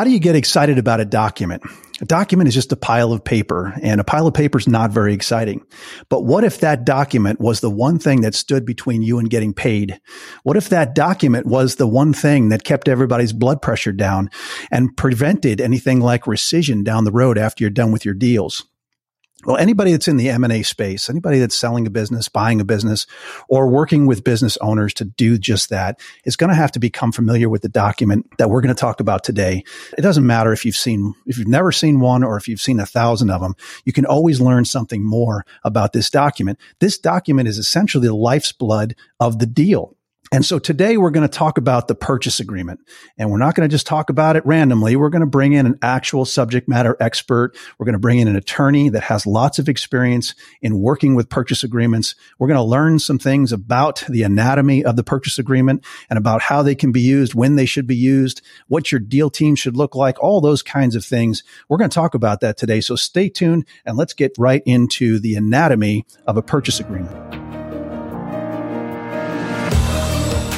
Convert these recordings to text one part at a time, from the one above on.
how do you get excited about a document? A document is just a pile of paper and a pile of paper is not very exciting. But what if that document was the one thing that stood between you and getting paid? What if that document was the one thing that kept everybody's blood pressure down and prevented anything like rescission down the road after you're done with your deals? Well, anybody that's in the M&A space, anybody that's selling a business, buying a business, or working with business owners to do just that is going to have to become familiar with the document that we're going to talk about today. It doesn't matter if you've seen, if you've never seen one or if you've seen a thousand of them, you can always learn something more about this document. This document is essentially the life's blood of the deal. And so today we're going to talk about the purchase agreement and we're not going to just talk about it randomly. We're going to bring in an actual subject matter expert. We're going to bring in an attorney that has lots of experience in working with purchase agreements. We're going to learn some things about the anatomy of the purchase agreement and about how they can be used, when they should be used, what your deal team should look like, all those kinds of things. We're going to talk about that today. So stay tuned and let's get right into the anatomy of a purchase agreement.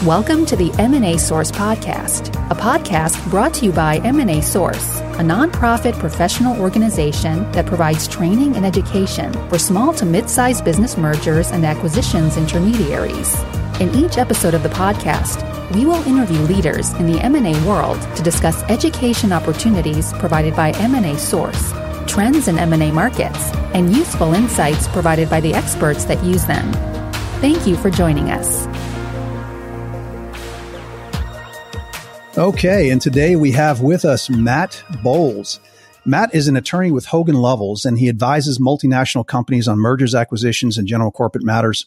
Welcome to the M&A Source podcast, a podcast brought to you by M&A Source, a nonprofit professional organization that provides training and education for small to mid-sized business mergers and acquisitions intermediaries. In each episode of the podcast, we will interview leaders in the M&A world to discuss education opportunities provided by M&A Source, trends in M&A markets, and useful insights provided by the experts that use them. Thank you for joining us. Okay, and today we have with us Matt Bowles. Matt is an attorney with Hogan Lovells, and he advises multinational companies on mergers, acquisitions, and general corporate matters.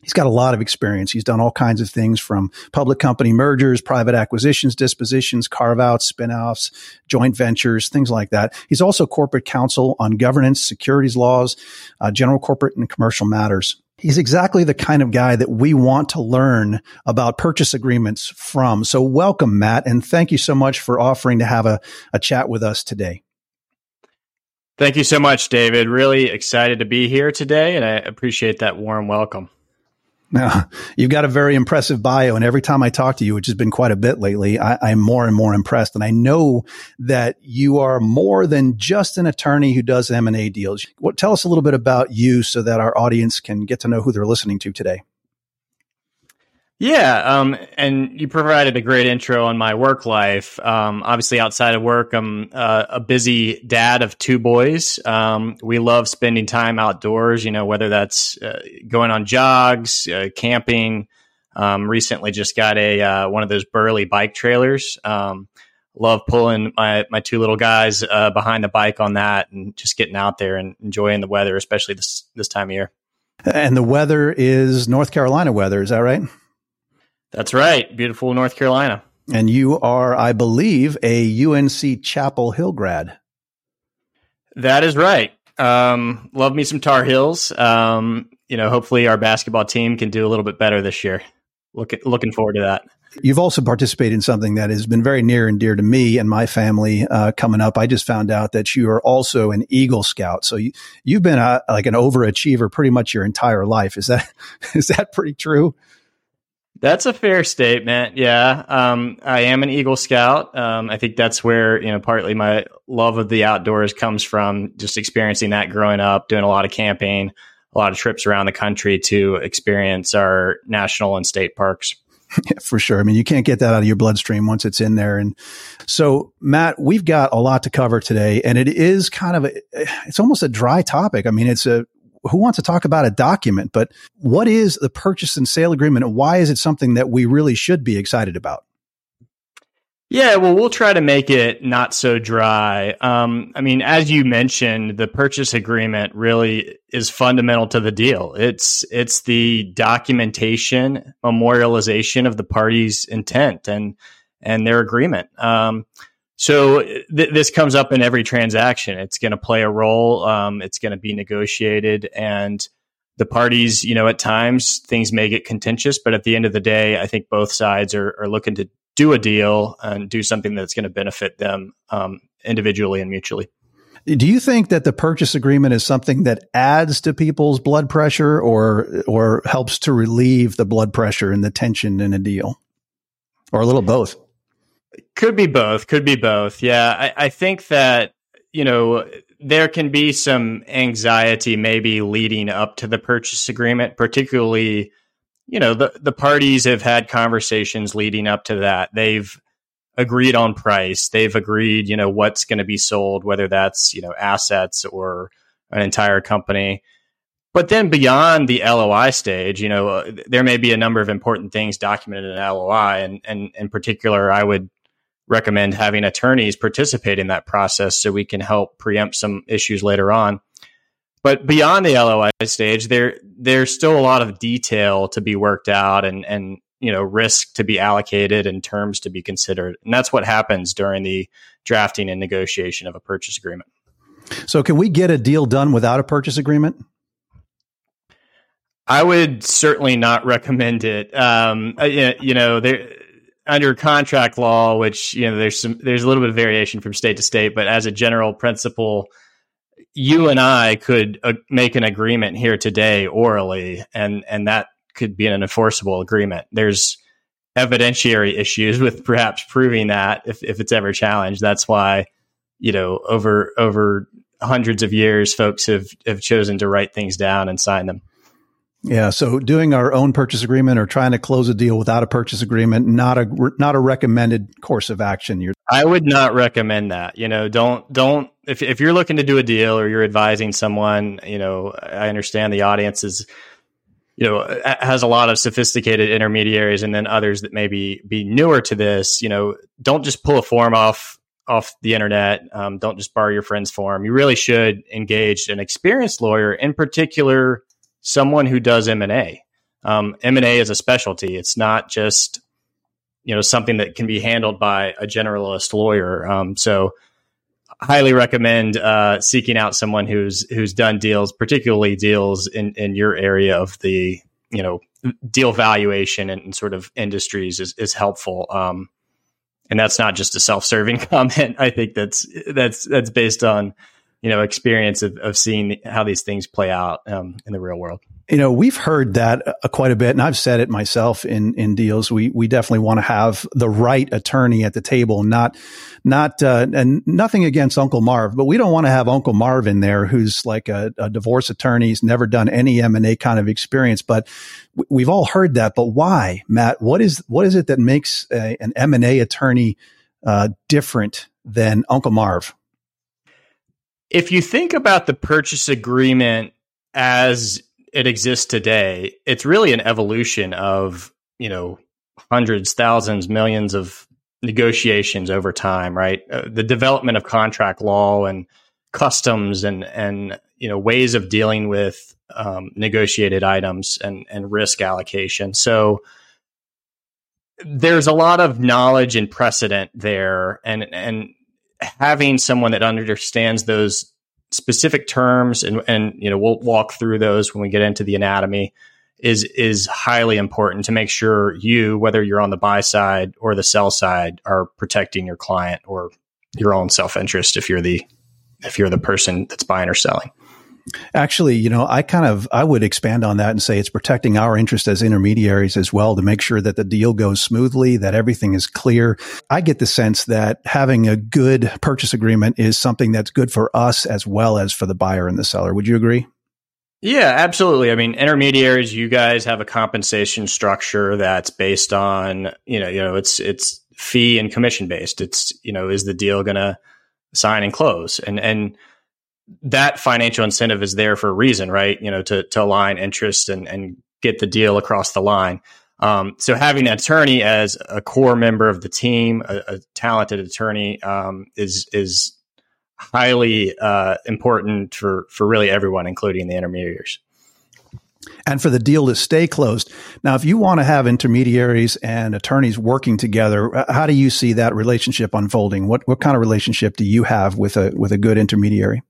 He's got a lot of experience. He's done all kinds of things from public company mergers, private acquisitions, dispositions, carve outs, spin offs, joint ventures, things like that. He's also corporate counsel on governance, securities laws, uh, general corporate and commercial matters. He's exactly the kind of guy that we want to learn about purchase agreements from. So welcome, Matt, and thank you so much for offering to have a, a chat with us today. Thank you so much, David. Really excited to be here today, and I appreciate that warm welcome. Now, you've got a very impressive bio, and every time I talk to you, which has been quite a bit lately, I, am more and more impressed. And I know that you are more than just an attorney who does M and A deals. What, tell us a little bit about you, so that our audience can get to know who they're listening to today. Yeah, um, and you provided a great intro on my work life. Um, obviously, outside of work, I'm uh, a busy dad of two boys. Um, we love spending time outdoors. You know, whether that's uh, going on jogs, uh, camping. Um, recently, just got a uh, one of those Burley bike trailers. Um, love pulling my my two little guys uh, behind the bike on that, and just getting out there and enjoying the weather, especially this this time of year. And the weather is North Carolina weather. Is that right? That's right. Beautiful North Carolina. And you are, I believe, a UNC Chapel Hill grad. That is right. Um, love me some Tar Heels. Um, you know, hopefully our basketball team can do a little bit better this year. Look, looking forward to that. You've also participated in something that has been very near and dear to me and my family. Uh, coming up, I just found out that you are also an Eagle Scout. So you, you've been a, like an overachiever pretty much your entire life. Is that is that pretty true? That's a fair statement. Yeah. Um, I am an Eagle Scout. Um, I think that's where, you know, partly my love of the outdoors comes from just experiencing that growing up, doing a lot of camping, a lot of trips around the country to experience our national and state parks. Yeah, for sure. I mean, you can't get that out of your bloodstream once it's in there. And so, Matt, we've got a lot to cover today, and it is kind of a, it's almost a dry topic. I mean, it's a who wants to talk about a document, but what is the purchase and sale agreement and why is it something that we really should be excited about? Yeah, well, we'll try to make it not so dry. Um, I mean, as you mentioned, the purchase agreement really is fundamental to the deal. It's it's the documentation, memorialization of the parties' intent and and their agreement. Um, so th- this comes up in every transaction. It's going to play a role. Um, it's going to be negotiated, and the parties, you know, at times things may get contentious, but at the end of the day, I think both sides are, are looking to do a deal and do something that's going to benefit them um, individually and mutually. Do you think that the purchase agreement is something that adds to people's blood pressure, or or helps to relieve the blood pressure and the tension in a deal, or a little both? Could be both. Could be both. Yeah, I, I think that you know there can be some anxiety maybe leading up to the purchase agreement, particularly you know the the parties have had conversations leading up to that. They've agreed on price. They've agreed, you know, what's going to be sold, whether that's you know assets or an entire company. But then beyond the LOI stage, you know, uh, there may be a number of important things documented in LOI, and and in particular, I would recommend having attorneys participate in that process so we can help preempt some issues later on. But beyond the LOI stage, there there's still a lot of detail to be worked out and and you know risk to be allocated and terms to be considered, and that's what happens during the drafting and negotiation of a purchase agreement. So, can we get a deal done without a purchase agreement? I would certainly not recommend it. Um, you know, there under contract law, which you know, there's some there's a little bit of variation from state to state, but as a general principle, you and I could uh, make an agreement here today orally, and and that could be an enforceable agreement. There's evidentiary issues with perhaps proving that if if it's ever challenged. That's why you know over over hundreds of years, folks have have chosen to write things down and sign them. Yeah, so doing our own purchase agreement or trying to close a deal without a purchase agreement not a not a recommended course of action. You're- I would not recommend that. You know, don't don't if if you're looking to do a deal or you're advising someone, you know, I understand the audience is you know has a lot of sophisticated intermediaries and then others that maybe be newer to this, you know, don't just pull a form off off the internet. Um, don't just borrow your friend's form. You really should engage an experienced lawyer, in particular someone who does M&A. Um, M&A is a specialty. It's not just, you know, something that can be handled by a generalist lawyer. Um, so highly recommend uh, seeking out someone who's who's done deals, particularly deals in, in your area of the, you know, deal valuation and, and sort of industries is, is helpful. Um, and that's not just a self-serving comment. I think that's that's that's based on you know experience of, of seeing how these things play out um, in the real world. You know we've heard that uh, quite a bit and i've said it myself in in deals. We we definitely want to have the right attorney at the table not not uh, and nothing against uncle marv but we don't want to have uncle marv in there who's like a, a divorce attorney. He's never done any m&a kind of experience but we've all heard that. But why matt? What is what is it that makes a, an m&a attorney uh, different than uncle marv if you think about the purchase agreement as it exists today, it's really an evolution of, you know, hundreds, thousands, millions of negotiations over time, right? Uh, the development of contract law and customs and and you know ways of dealing with um, negotiated items and and risk allocation. So there's a lot of knowledge and precedent there, and and having someone that understands those specific terms and and you know we'll walk through those when we get into the anatomy is is highly important to make sure you whether you're on the buy side or the sell side are protecting your client or your own self-interest if you're the if you're the person that's buying or selling Actually, you know, I kind of I would expand on that and say it's protecting our interest as intermediaries as well to make sure that the deal goes smoothly, that everything is clear. I get the sense that having a good purchase agreement is something that's good for us as well as for the buyer and the seller. Would you agree? Yeah, absolutely. I mean, intermediaries, you guys have a compensation structure that's based on, you know, you know, it's it's fee and commission based. It's, you know, is the deal going to sign and close? And and that financial incentive is there for a reason, right? You know, to to align interest and and get the deal across the line. Um, so having an attorney as a core member of the team, a, a talented attorney, um, is is highly uh, important for for really everyone, including the intermediaries. And for the deal to stay closed. Now, if you want to have intermediaries and attorneys working together, how do you see that relationship unfolding? What what kind of relationship do you have with a with a good intermediary?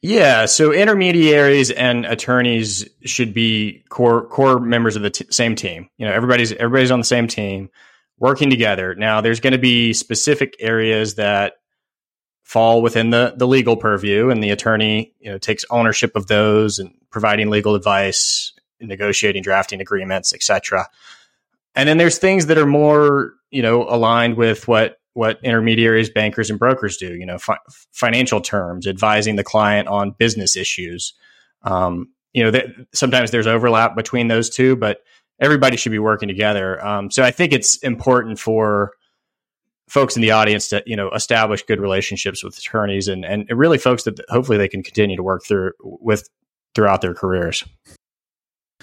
Yeah, so intermediaries and attorneys should be core core members of the t- same team. You know, everybody's everybody's on the same team, working together. Now, there's going to be specific areas that fall within the the legal purview, and the attorney you know takes ownership of those and providing legal advice, negotiating, drafting agreements, etc. And then there's things that are more you know, aligned with what what intermediaries, bankers, and brokers do. You know, fi- financial terms, advising the client on business issues. Um, you know, th- sometimes there's overlap between those two, but everybody should be working together. Um, so I think it's important for folks in the audience to you know establish good relationships with attorneys and and really folks that hopefully they can continue to work through with throughout their careers.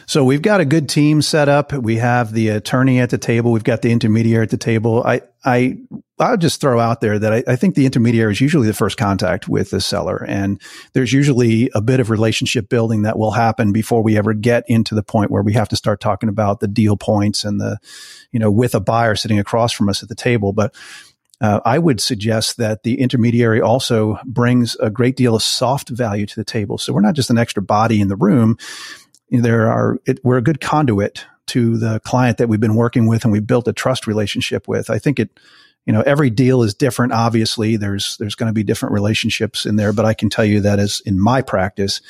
So we've got a good team set up. We have the attorney at the table. We've got the intermediary at the table. I, I, I'll just throw out there that I, I, think the intermediary is usually the first contact with the seller. And there's usually a bit of relationship building that will happen before we ever get into the point where we have to start talking about the deal points and the, you know, with a buyer sitting across from us at the table. But uh, I would suggest that the intermediary also brings a great deal of soft value to the table. So we're not just an extra body in the room there are it, we're a good conduit to the client that we've been working with and we've built a trust relationship with. I think it, you know, every deal is different. Obviously, there's there's going to be different relationships in there, but I can tell you that as in my practice,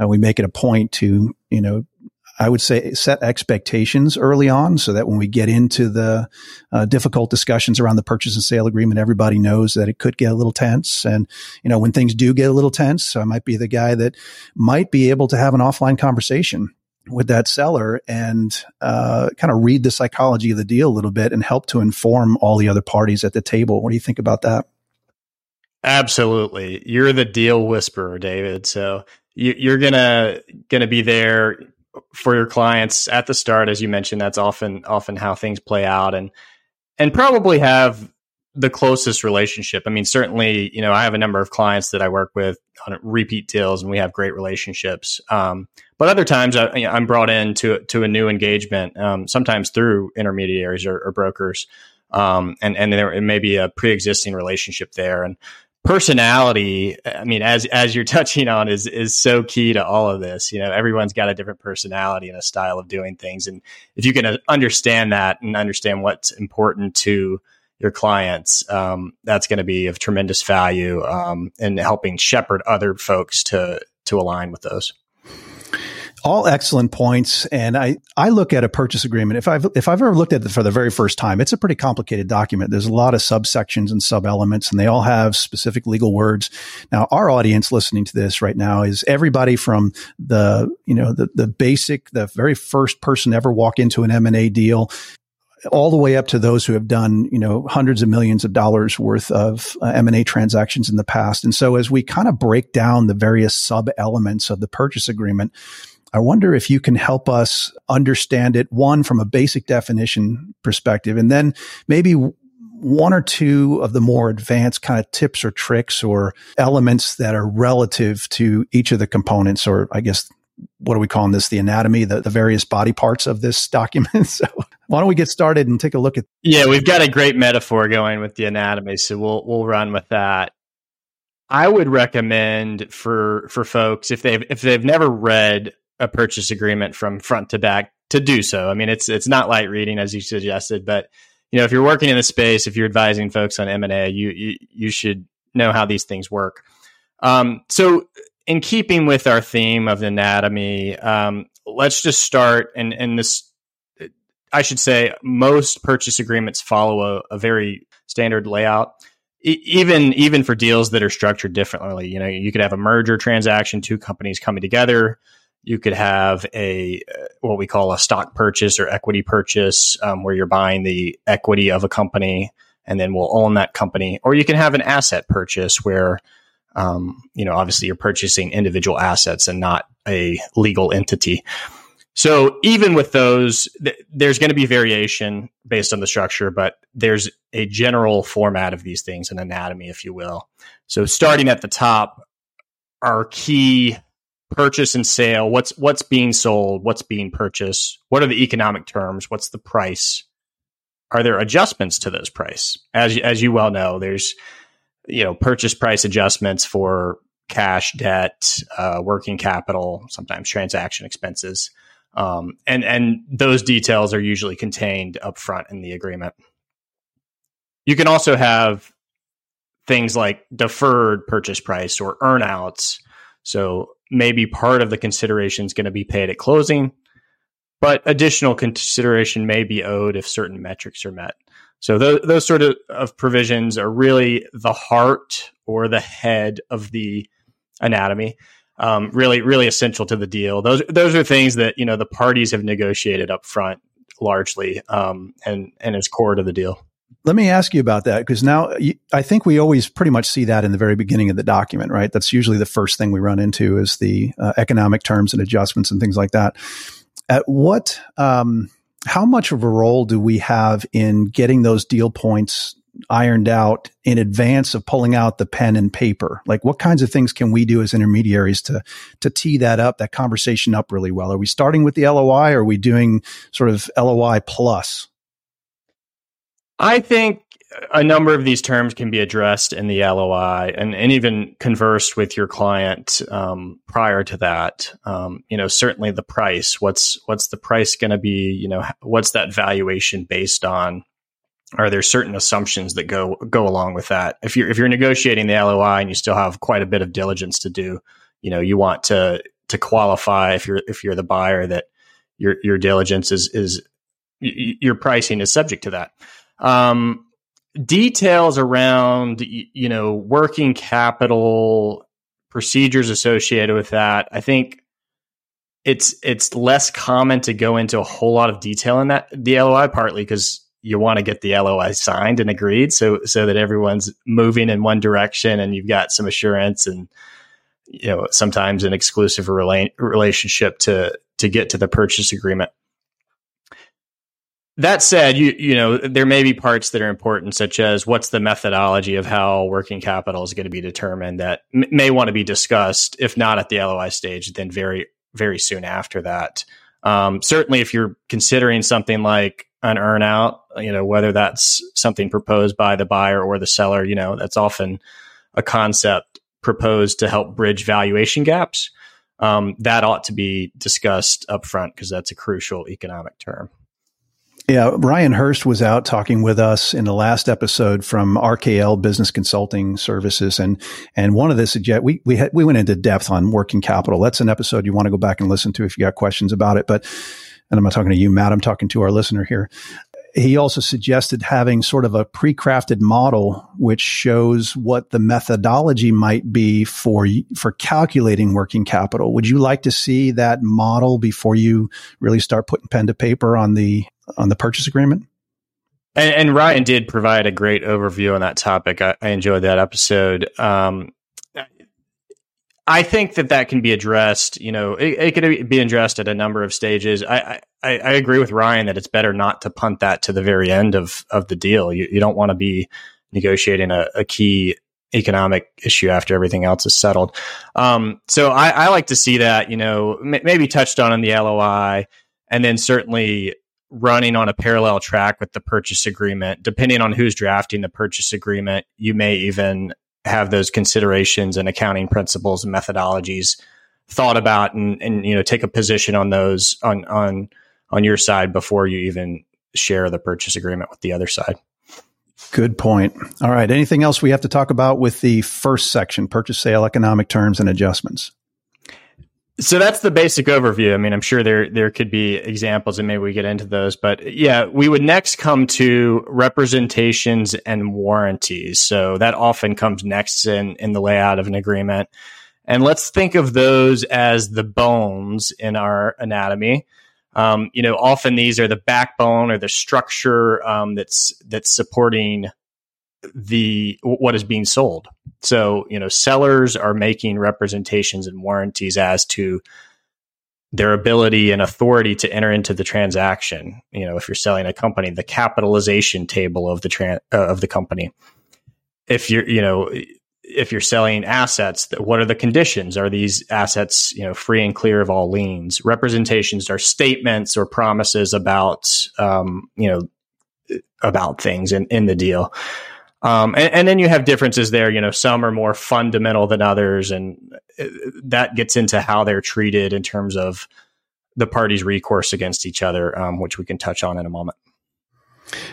uh, we make it a point to, you know, I would say set expectations early on so that when we get into the uh, difficult discussions around the purchase and sale agreement, everybody knows that it could get a little tense. And, you know, when things do get a little tense, I might be the guy that might be able to have an offline conversation with that seller and uh, kind of read the psychology of the deal a little bit and help to inform all the other parties at the table. What do you think about that? Absolutely. You're the deal whisperer, David. So you, are gonna gonna be there for your clients at the start, as you mentioned, that's often often how things play out, and and probably have the closest relationship. I mean, certainly, you know, I have a number of clients that I work with on repeat deals, and we have great relationships. Um, but other times, I, am brought in to to a new engagement, um, sometimes through intermediaries or, or brokers, um, and and there may be a pre existing relationship there, and personality i mean as as you're touching on is is so key to all of this. You know everyone's got a different personality and a style of doing things. And if you can understand that and understand what's important to your clients um, that's going to be of tremendous value um, in helping shepherd other folks to to align with those all excellent points. And I, I look at a purchase agreement. If I've, if I've ever looked at it for the very first time, it's a pretty complicated document. There's a lot of subsections and sub elements and they all have specific legal words. Now, our audience listening to this right now is everybody from the, you know, the, the basic, the very first person ever walk into an M&A deal all the way up to those who have done, you know, hundreds of millions of dollars worth of uh, M&A transactions in the past. And so as we kind of break down the various sub elements of the purchase agreement, I wonder if you can help us understand it, one, from a basic definition perspective, and then maybe one or two of the more advanced kind of tips or tricks or elements that are relative to each of the components, or I guess, what are we calling this? The anatomy, the, the various body parts of this document. so why don't we get started and take a look at? Yeah, we've got a great metaphor going with the anatomy, so we'll we'll run with that. I would recommend for for folks if they've if they've never read a purchase agreement from front to back to do so. I mean, it's it's not light reading as you suggested, but you know, if you're working in the space, if you're advising folks on M and A, you, you you should know how these things work. Um, so, in keeping with our theme of anatomy, um, let's just start. And and this, I should say, most purchase agreements follow a, a very standard layout. even even for deals that are structured differently, you know, you could have a merger transaction, two companies coming together you could have a uh, what we call a stock purchase or equity purchase, um, where you're buying the equity of a company and then we'll own that company. Or you can have an asset purchase where, um, you know, obviously you're purchasing individual assets and not a legal entity. So even with those, th- there's going to be variation based on the structure, but there's a general format of these things, an anatomy, if you will. So starting at the top, our key purchase and sale what's what's being sold what's being purchased what are the economic terms what's the price? Are there adjustments to those price? As as you well know there's you know purchase price adjustments for cash debt uh, working capital sometimes transaction expenses. Um, and and those details are usually contained up front in the agreement. You can also have things like deferred purchase price or earnouts so maybe part of the consideration is going to be paid at closing, but additional consideration may be owed if certain metrics are met. So those, those sort of, of provisions are really the heart or the head of the anatomy. Um, really, really essential to the deal. Those those are things that you know the parties have negotiated up front largely, um, and and is core to the deal. Let me ask you about that because now I think we always pretty much see that in the very beginning of the document, right? That's usually the first thing we run into is the uh, economic terms and adjustments and things like that. At what, um, how much of a role do we have in getting those deal points ironed out in advance of pulling out the pen and paper? Like what kinds of things can we do as intermediaries to to tee that up, that conversation up really well? Are we starting with the LOI or are we doing sort of LOI plus? I think a number of these terms can be addressed in the LOI and, and even conversed with your client um, prior to that. Um, you know, certainly the price. What's what's the price going to be? You know, what's that valuation based on? Are there certain assumptions that go go along with that? If you're if you're negotiating the LOI and you still have quite a bit of diligence to do, you know, you want to to qualify if you're if you're the buyer that your your diligence is is your pricing is subject to that. Um, details around you know working capital procedures associated with that i think it's it's less common to go into a whole lot of detail in that the LOI partly because you want to get the LOI signed and agreed so so that everyone's moving in one direction and you've got some assurance and you know sometimes an exclusive rela- relationship to to get to the purchase agreement that said, you you know there may be parts that are important, such as what's the methodology of how working capital is going to be determined that m- may want to be discussed, if not at the LOI stage, then very very soon after that. Um, certainly, if you're considering something like an earnout, you know whether that's something proposed by the buyer or the seller, you know that's often a concept proposed to help bridge valuation gaps. Um, that ought to be discussed upfront because that's a crucial economic term. Yeah, Ryan Hurst was out talking with us in the last episode from RKL Business Consulting Services, and and one of the suggest we we had, we went into depth on working capital. That's an episode you want to go back and listen to if you got questions about it. But and I'm not talking to you, Matt. I'm talking to our listener here. He also suggested having sort of a pre-crafted model which shows what the methodology might be for for calculating working capital. Would you like to see that model before you really start putting pen to paper on the on the purchase agreement. And, and, Ryan did provide a great overview on that topic. I, I enjoyed that episode. Um, I think that that can be addressed. You know, it, it, could be addressed at a number of stages. I, I, I, agree with Ryan that it's better not to punt that to the very end of of the deal. You, you don't want to be negotiating a, a, key economic issue after everything else is settled. Um, so I, I, like to see that. You know, m- maybe touched on in the LOI, and then certainly running on a parallel track with the purchase agreement. Depending on who's drafting the purchase agreement, you may even have those considerations and accounting principles and methodologies thought about and, and you know take a position on those on on on your side before you even share the purchase agreement with the other side. Good point. All right. Anything else we have to talk about with the first section, purchase sale economic terms and adjustments? So that's the basic overview. I mean, I'm sure there there could be examples, and maybe we get into those. But yeah, we would next come to representations and warranties. So that often comes next in in the layout of an agreement. And let's think of those as the bones in our anatomy. Um, you know, often these are the backbone or the structure um, that's that's supporting the what is being sold. So, you know, sellers are making representations and warranties as to their ability and authority to enter into the transaction. You know, if you're selling a company, the capitalization table of the uh, of the company. If you're, you know, if you're selling assets, what are the conditions? Are these assets, you know, free and clear of all liens? Representations are statements or promises about, um, you know, about things in, in the deal. Um, and, and, then you have differences there. You know, some are more fundamental than others, and uh, that gets into how they're treated in terms of the parties' recourse against each other, um, which we can touch on in a moment.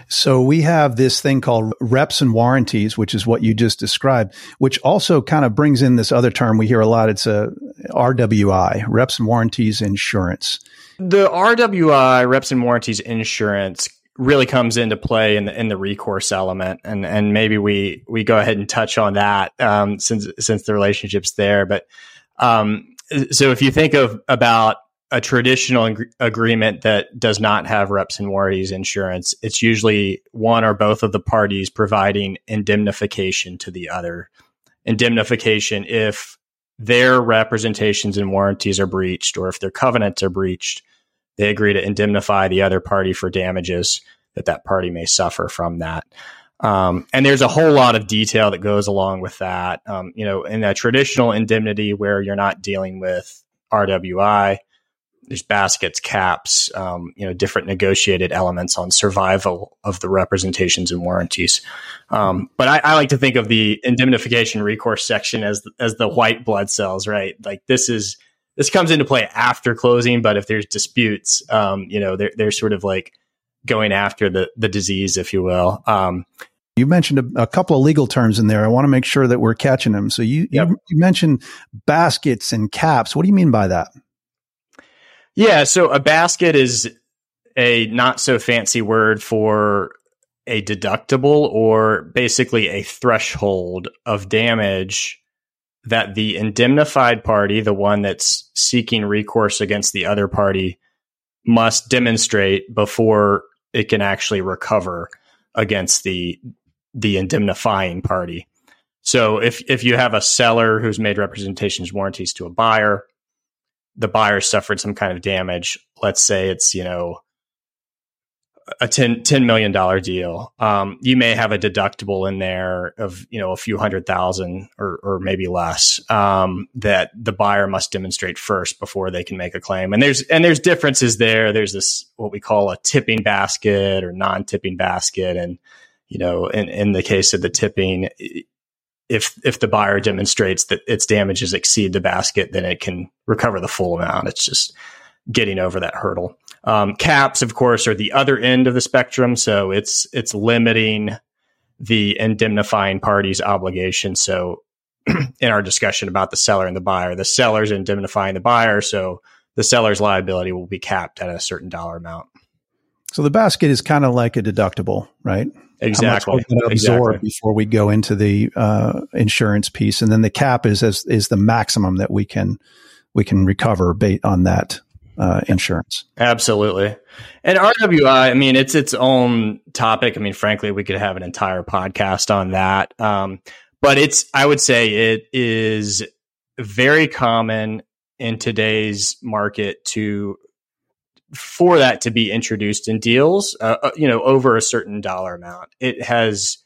So we have this thing called reps and warranties, which is what you just described, which also kind of brings in this other term we hear a lot. It's a RWI, reps and warranties insurance. The RWI, reps and warranties insurance, really comes into play in the in the recourse element, and and maybe we we go ahead and touch on that um, since since the relationship's there. But um, so if you think of about a traditional ag- agreement that does not have reps and warranties insurance, it's usually one or both of the parties providing indemnification to the other. Indemnification if their representations and warranties are breached or if their covenants are breached they agree to indemnify the other party for damages that that party may suffer from that. Um, and there's a whole lot of detail that goes along with that. Um, you know, in a traditional indemnity where you're not dealing with RWI, there's baskets, caps, um, you know, different negotiated elements on survival of the representations and warranties. Um, but I, I, like to think of the indemnification recourse section as as the white blood cells, right? Like this is this comes into play after closing, but if there's disputes, um, you know, they're, they're sort of like going after the, the disease, if you will. Um, you mentioned a, a, couple of legal terms in there. I want to make sure that we're catching them. So you, yep. you, you mentioned baskets and caps. What do you mean by that? Yeah. So a basket is a not so fancy word for a deductible or basically a threshold of damage that the indemnified party, the one that's seeking recourse against the other party, must demonstrate before it can actually recover against the the indemnifying party. So if if you have a seller who's made representations warranties to a buyer, the buyer suffered some kind of damage. Let's say it's you know a 10, $10 million deal, um, you may have a deductible in there of, you know, a few hundred thousand or, or maybe less, um, that the buyer must demonstrate first before they can make a claim. And there's, and there's differences there. There's this, what we call a tipping basket or non-tipping basket. And, you know, in, in the case of the tipping, if, if the buyer demonstrates that its damages exceed the basket, then it can recover the full amount. It's just getting over that hurdle. Um, caps, of course, are the other end of the spectrum, so it's it's limiting the indemnifying party's obligation. So, in our discussion about the seller and the buyer, the seller's indemnifying the buyer, so the seller's liability will be capped at a certain dollar amount. So the basket is kind of like a deductible, right? Exactly. absorb exactly. before we go into the uh, insurance piece, and then the cap is as, is the maximum that we can we can recover based on that uh, insurance. Absolutely. And RWI, I mean, it's its own topic. I mean, frankly, we could have an entire podcast on that. Um, but it's, I would say it is very common in today's market to, for that to be introduced in deals, uh, uh you know, over a certain dollar amount. It has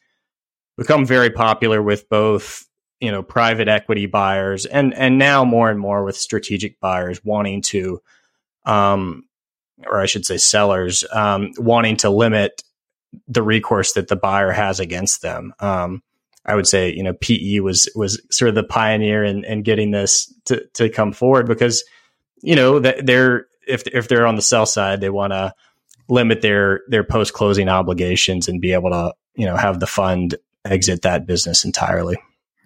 become very popular with both you know private equity buyers and and now more and more with strategic buyers wanting to um, or I should say sellers, um, wanting to limit the recourse that the buyer has against them. Um, I would say, you know, PE was was sort of the pioneer in, in getting this to, to come forward because, you know, that they're if if they're on the sell side, they want to limit their their post closing obligations and be able to, you know, have the fund exit that business entirely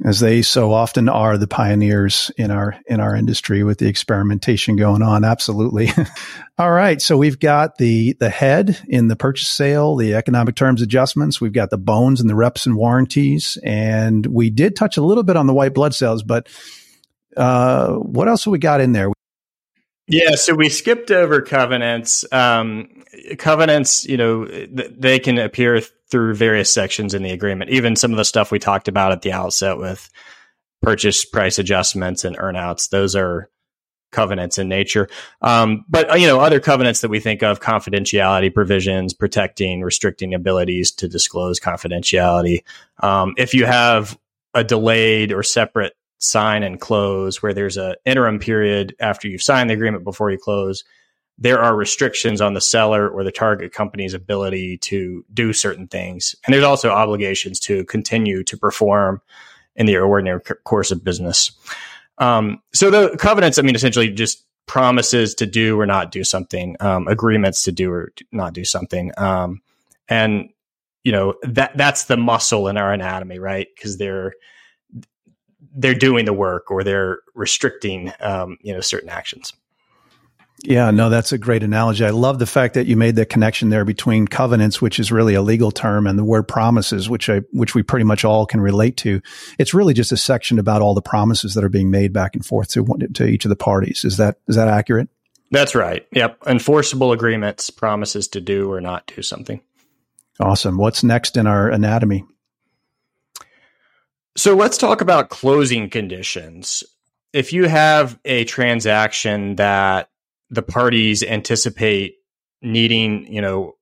as they so often are the pioneers in our in our industry with the experimentation going on. Absolutely. All right. So we've got the the head in the purchase sale the economic terms adjustments. We've got the bones and the reps and warranties. And we did touch a little bit on the white blood cells but uh, what else have we got in there yeah, so we skipped over covenants. Um, covenants, you know, th- they can appear through various sections in the agreement. Even some of the stuff we talked about at the outset with purchase price adjustments and earnouts, those are covenants in nature. Um, but uh, you know, other covenants that we think of, confidentiality provisions, protecting, restricting abilities to disclose confidentiality. Um, if you have a delayed or separate sign and close where there's a interim period after you've signed the agreement before you close there are restrictions on the seller or the target company's ability to do certain things. And there's also obligations to continue to perform in the ordinary course of business. Um, so the covenants i mean essentially just promises to do or not do something um, agreements to do or not do something. Um, and you know that that's the muscle in our anatomy right? Because they're they're doing the work or they're restricting um, you know certain actions Yeah, no, that's a great analogy. I love the fact that you made the connection there between covenants, which is really a legal term, and the word promises, which I, which we pretty much all can relate to. It's really just a section about all the promises that are being made back and forth to to each of the parties. Is that is that accurate? That's right. Yep. Enforceable agreements, promises to do or not do something. Awesome. What's next in our anatomy? So let's talk about closing conditions. If you have a transaction that the parties anticipate needing, you know,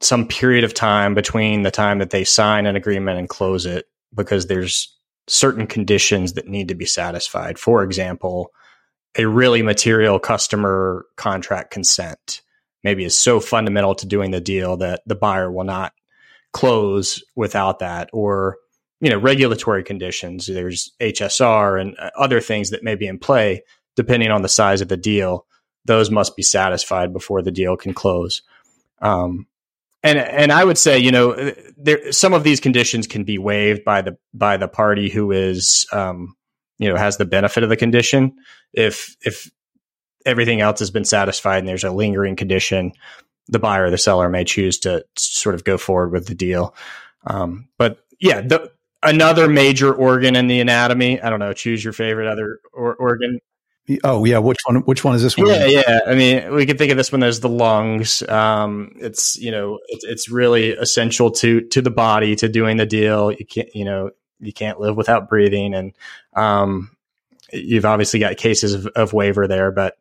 some period of time between the time that they sign an agreement and close it because there's certain conditions that need to be satisfied. For example, a really material customer contract consent maybe is so fundamental to doing the deal that the buyer will not close without that or you know regulatory conditions there's HSR and uh, other things that may be in play depending on the size of the deal those must be satisfied before the deal can close. Um, and and I would say, you know, there some of these conditions can be waived by the by the party who is, um, you know, has the benefit of the condition. If if everything else has been satisfied and there's a lingering condition, the buyer or the seller may choose to sort of go forward with the deal. Um, but yeah, the, another major organ in the anatomy. I don't know. Choose your favorite other or, organ. Oh yeah, which one? Which one is this one? Yeah, yeah. I mean, we can think of this one as the lungs. Um, it's you know, it's, it's really essential to to the body to doing the deal. You can't, you know, you can't live without breathing, and um, you've obviously got cases of, of waiver there, but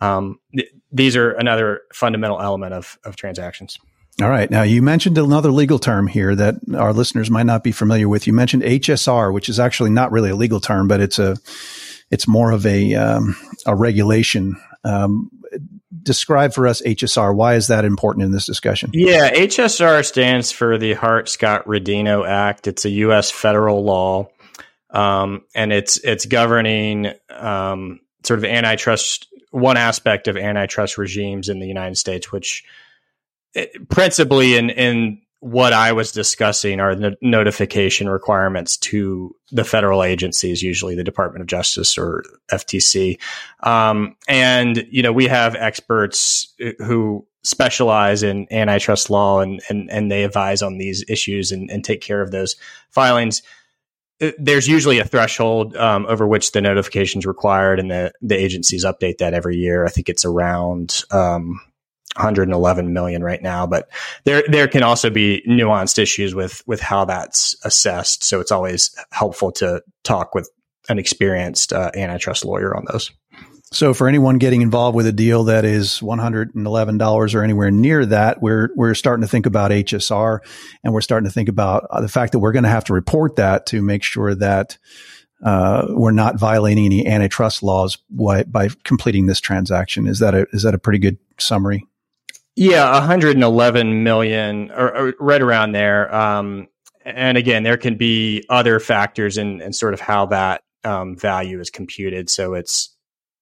um, th- these are another fundamental element of of transactions. All right. Now you mentioned another legal term here that our listeners might not be familiar with. You mentioned HSR, which is actually not really a legal term, but it's a it's more of a um, a regulation. Um, describe for us HSR. Why is that important in this discussion? Yeah, HSR stands for the Hart Scott Rodino Act. It's a U.S. federal law, um, and it's it's governing um, sort of antitrust. One aspect of antitrust regimes in the United States, which principally in in what I was discussing are the notification requirements to the federal agencies, usually the Department of Justice or FTC. Um, and, you know, we have experts who specialize in antitrust law and, and, and they advise on these issues and, and take care of those filings. Uh, there's usually a threshold um, over which the notification is required, and the, the agencies update that every year. I think it's around um, 111 million right now, but there there can also be nuanced issues with with how that's assessed. So it's always helpful to talk with an experienced uh, antitrust lawyer on those. So for anyone getting involved with a deal that is $111 or anywhere near that, we're we're starting to think about HSR and we're starting to think about uh, the fact that we're going to have to report that to make sure that uh, we're not violating any antitrust laws by, by completing this transaction. Is that a is that a pretty good summary? Yeah, 111 million, or, or right around there. Um, and again, there can be other factors in, in sort of how that um, value is computed. So it's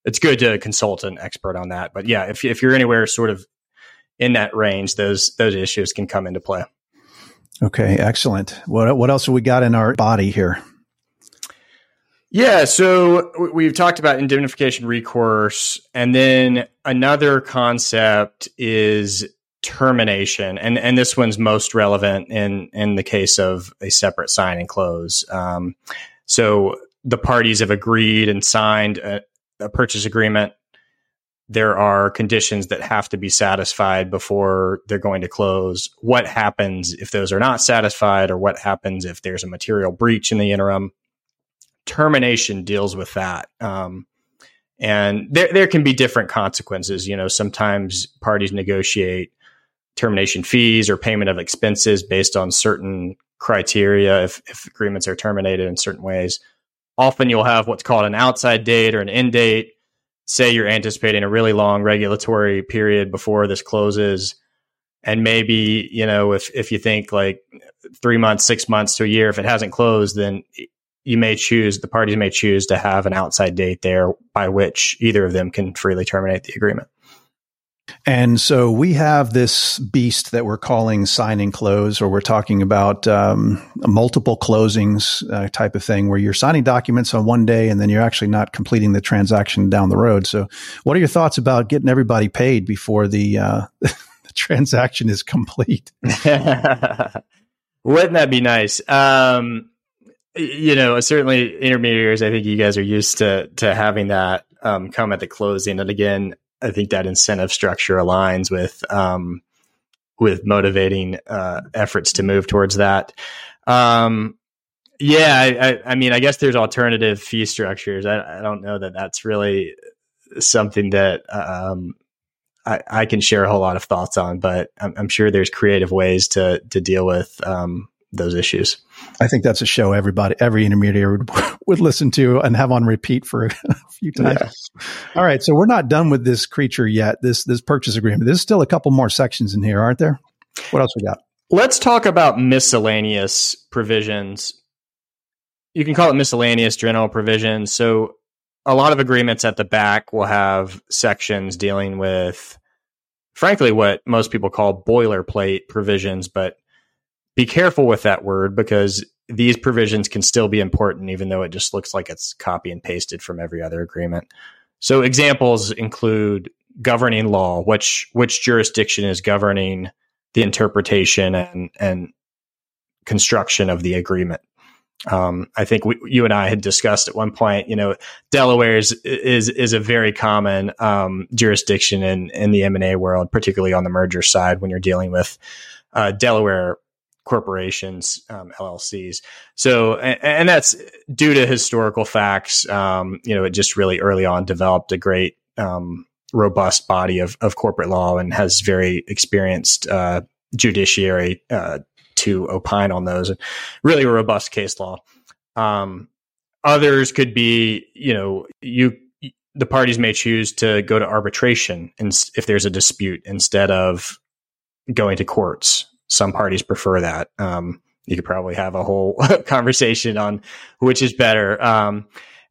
it's good to consult an expert on that. But yeah, if if you're anywhere sort of in that range, those those issues can come into play. Okay, excellent. What what else have we got in our body here? Yeah, so we've talked about indemnification recourse, and then another concept is termination, and and this one's most relevant in in the case of a separate sign and close. Um, so the parties have agreed and signed a, a purchase agreement. There are conditions that have to be satisfied before they're going to close. What happens if those are not satisfied, or what happens if there's a material breach in the interim? Termination deals with that. Um, and there, there can be different consequences. You know, sometimes parties negotiate termination fees or payment of expenses based on certain criteria if, if agreements are terminated in certain ways. Often you'll have what's called an outside date or an end date. Say you're anticipating a really long regulatory period before this closes. And maybe, you know, if, if you think like three months, six months to a year, if it hasn't closed, then you may choose, the parties may choose to have an outside date there by which either of them can freely terminate the agreement. And so we have this beast that we're calling sign and close, or we're talking about um, multiple closings uh, type of thing where you're signing documents on one day and then you're actually not completing the transaction down the road. So, what are your thoughts about getting everybody paid before the, uh, the transaction is complete? Wouldn't that be nice? Um, you know, certainly intermediaries. I think you guys are used to to having that um, come at the closing, and again, I think that incentive structure aligns with um, with motivating uh, efforts to move towards that. Um, yeah, I, I, I, mean, I guess there's alternative fee structures. I, I, don't know that that's really something that um, I, I, can share a whole lot of thoughts on, but I'm, I'm sure there's creative ways to to deal with um, those issues. I think that's a show everybody, every intermediary would, would listen to and have on repeat for a few times. Yeah. All right. So we're not done with this creature yet. This, this purchase agreement. There's still a couple more sections in here, aren't there? What else we got? Let's talk about miscellaneous provisions. You can call it miscellaneous general provisions. So a lot of agreements at the back will have sections dealing with, frankly, what most people call boilerplate provisions, but be careful with that word because these provisions can still be important, even though it just looks like it's copy and pasted from every other agreement. So examples include governing law, which which jurisdiction is governing the interpretation and and construction of the agreement. Um, I think we, you and I had discussed at one point. You know, Delaware is is, is a very common um, jurisdiction in in the M and A world, particularly on the merger side when you're dealing with uh, Delaware corporations, um, LLCs. So, and, and, that's due to historical facts. Um, you know, it just really early on developed a great, um, robust body of, of corporate law and has very experienced, uh, judiciary, uh, to opine on those really robust case law. Um, others could be, you know, you, the parties may choose to go to arbitration and if there's a dispute instead of going to courts some parties prefer that. Um, you could probably have a whole conversation on which is better. Um,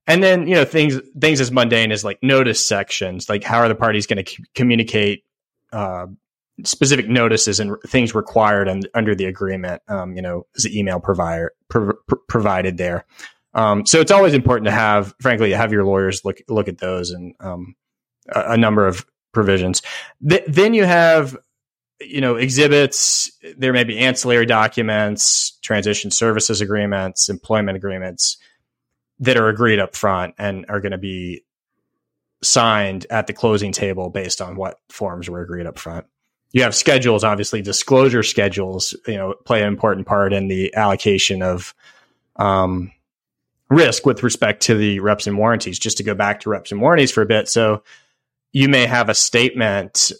and then you know things things as mundane as like notice sections, like how are the parties going to c- communicate uh, specific notices and things required under the agreement. Um, you know, is the email provider pro- provided there. Um, so it's always important to have, frankly, to have your lawyers look look at those and um, a, a, number of provisions. Th- then you have you know, exhibits, there may be ancillary documents, transition services agreements, employment agreements that are agreed up front and are going to be signed at the closing table based on what forms were agreed up front. You have schedules, obviously disclosure schedules, you know, play an important part in the allocation of um, risk with respect to the reps and warranties. Just to go back to reps and warranties for a bit. So you may have a statement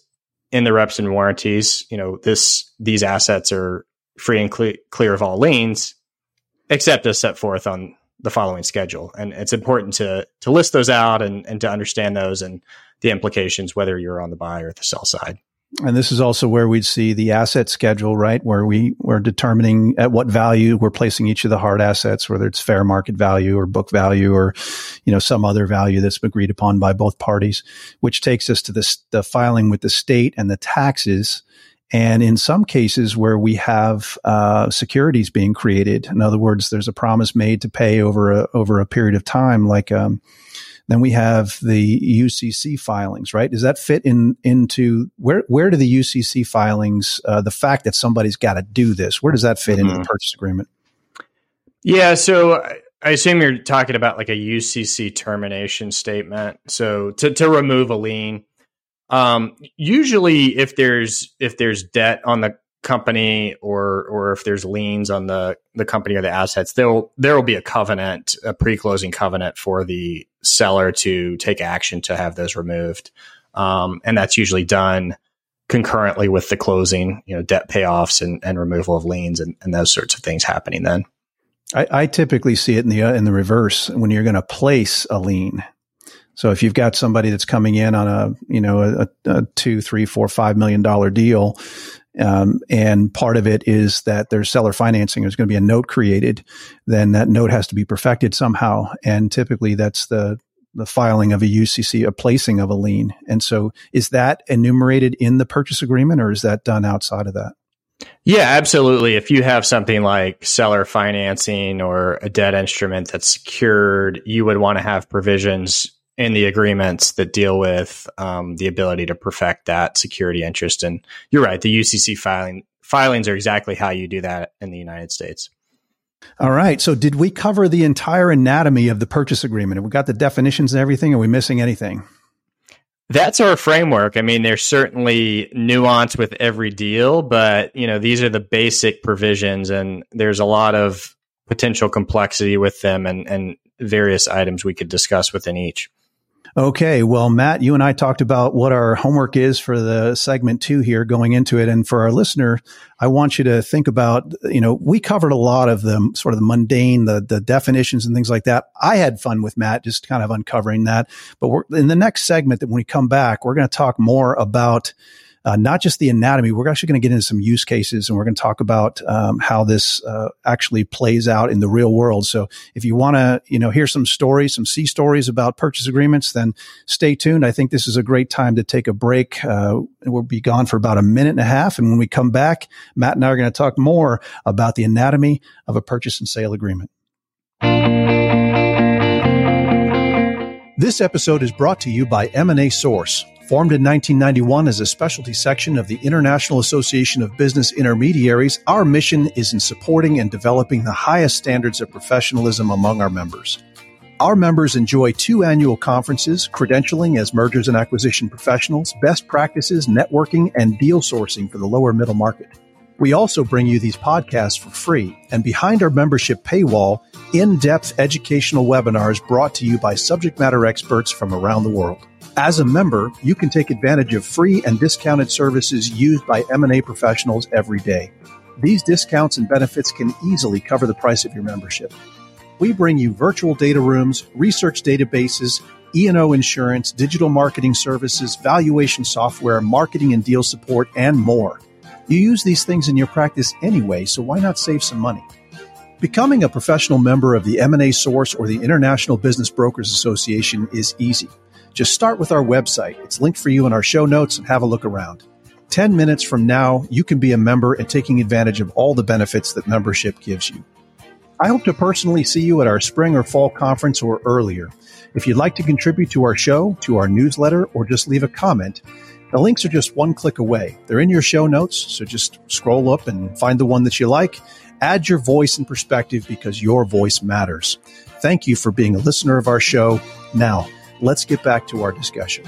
in the reps and warranties, you know, this these assets are free and cle- clear of all liens, except as set forth on the following schedule. And it's important to to list those out and, and to understand those and the implications, whether you're on the buy or the sell side. And this is also where we'd see the asset schedule, right? Where we were determining at what value we're placing each of the hard assets, whether it's fair market value or book value or, you know, some other value that's agreed upon by both parties, which takes us to the, the filing with the state and the taxes. And in some cases where we have uh, securities being created, in other words, there's a promise made to pay over a over a period of time, like um, then we have the UCC filings, right? Does that fit in into where where do the UCC filings, uh, the fact that somebody's got to do this, where does that fit mm-hmm. into the mm-hmm. purchase agreement? Yeah, so I assume you're talking about like a UCC termination statement. So to to remove a lien, um, usually if there's if there's debt on the company or or if there's liens on the the company or the assets there will there will be a covenant a pre-closing covenant for the seller to take action to have those removed. Um, and that's usually done concurrently with the closing you know debt payoffs and, and removal of liens and, and those sorts of things happening then. I, I typically see it in the uh, in the reverse when you're going to place a lien. So if you've got somebody that's coming in on a, you know, a, a two, three, four, five million dollar deal, um, and part of it is that there's seller financing. There's going to be a note created. Then that note has to be perfected somehow. And typically that's the the filing of a UCC, a placing of a lien. And so is that enumerated in the purchase agreement or is that done outside of that? Yeah, absolutely. If you have something like seller financing or a debt instrument that's secured, you would want to have provisions in the agreements that deal with um, the ability to perfect that security interest. And you're right, the UCC filing filings are exactly how you do that in the United States. All right. So, did we cover the entire anatomy of the purchase agreement? Have we got the definitions and everything? Are we missing anything? That's our framework. I mean, there's certainly nuance with every deal, but you know, these are the basic provisions, and there's a lot of potential complexity with them, and and various items we could discuss within each. Okay. Well, Matt, you and I talked about what our homework is for the segment two here going into it. And for our listener, I want you to think about, you know, we covered a lot of the sort of the mundane, the, the definitions and things like that. I had fun with Matt, just kind of uncovering that. But in the next segment that when we come back, we're going to talk more about uh, not just the anatomy. We're actually going to get into some use cases and we're going to talk about um, how this uh, actually plays out in the real world. So if you want to, you know, hear some stories, some C stories about purchase agreements, then stay tuned. I think this is a great time to take a break. Uh, we'll be gone for about a minute and a half. And when we come back, Matt and I are going to talk more about the anatomy of a purchase and sale agreement. This episode is brought to you by M&A Source. Formed in 1991 as a specialty section of the International Association of Business Intermediaries, our mission is in supporting and developing the highest standards of professionalism among our members. Our members enjoy two annual conferences, credentialing as mergers and acquisition professionals, best practices, networking, and deal sourcing for the lower middle market. We also bring you these podcasts for free, and behind our membership paywall, in depth educational webinars brought to you by subject matter experts from around the world. As a member, you can take advantage of free and discounted services used by M&A professionals every day. These discounts and benefits can easily cover the price of your membership. We bring you virtual data rooms, research databases, E&O insurance, digital marketing services, valuation software, marketing and deal support, and more. You use these things in your practice anyway, so why not save some money? Becoming a professional member of the M&A Source or the International Business Brokers Association is easy. Just start with our website. It's linked for you in our show notes and have a look around. 10 minutes from now, you can be a member and taking advantage of all the benefits that membership gives you. I hope to personally see you at our spring or fall conference or earlier. If you'd like to contribute to our show, to our newsletter, or just leave a comment, the links are just one click away. They're in your show notes, so just scroll up and find the one that you like. Add your voice and perspective because your voice matters. Thank you for being a listener of our show. Now, let's get back to our discussion.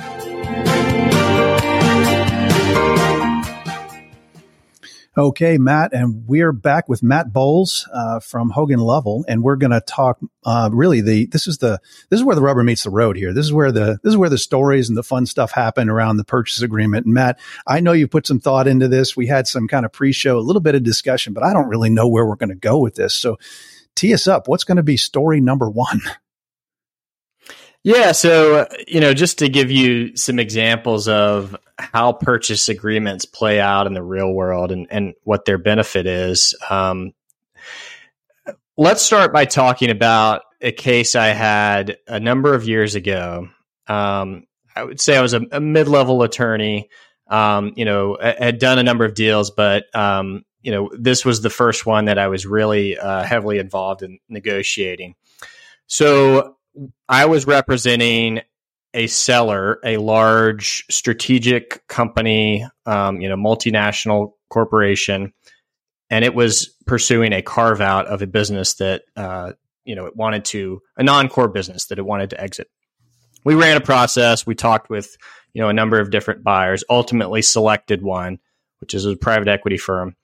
Okay, Matt, and we're back with Matt Bowles uh, from Hogan Lovell, and we're going to talk. Uh, really, the this is the this is where the rubber meets the road here. This is where the this is where the stories and the fun stuff happen around the purchase agreement. And Matt, I know you put some thought into this. We had some kind of pre-show, a little bit of discussion, but I don't really know where we're going to go with this. So, tee us up. What's going to be story number one? Yeah. So, you know, just to give you some examples of how purchase agreements play out in the real world and, and what their benefit is, um, let's start by talking about a case I had a number of years ago. Um, I would say I was a, a mid level attorney. Um, you know, I had done a number of deals, but, um, you know, this was the first one that I was really uh, heavily involved in negotiating. So I was representing a seller, a large strategic company, um, you know, multinational corporation, and it was pursuing a carve out of a business that, uh, you know, it wanted to a non core business that it wanted to exit. We ran a process. We talked with, you know, a number of different buyers. Ultimately, selected one, which is a private equity firm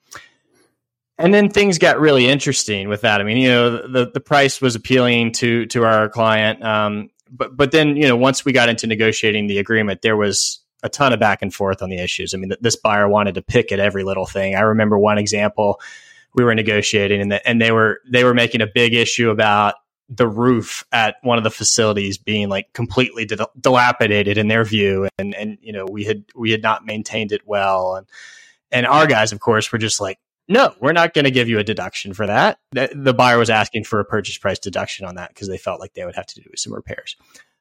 and then things got really interesting with that. I mean, you know, the the price was appealing to to our client, um, but but then you know, once we got into negotiating the agreement, there was a ton of back and forth on the issues. I mean, this buyer wanted to pick at every little thing. I remember one example we were negotiating, and the, and they were they were making a big issue about the roof at one of the facilities being like completely dilapidated in their view, and and you know we had we had not maintained it well, and and our guys, of course, were just like no, we're not going to give you a deduction for that. The, buyer was asking for a purchase price deduction on that because they felt like they would have to do some repairs.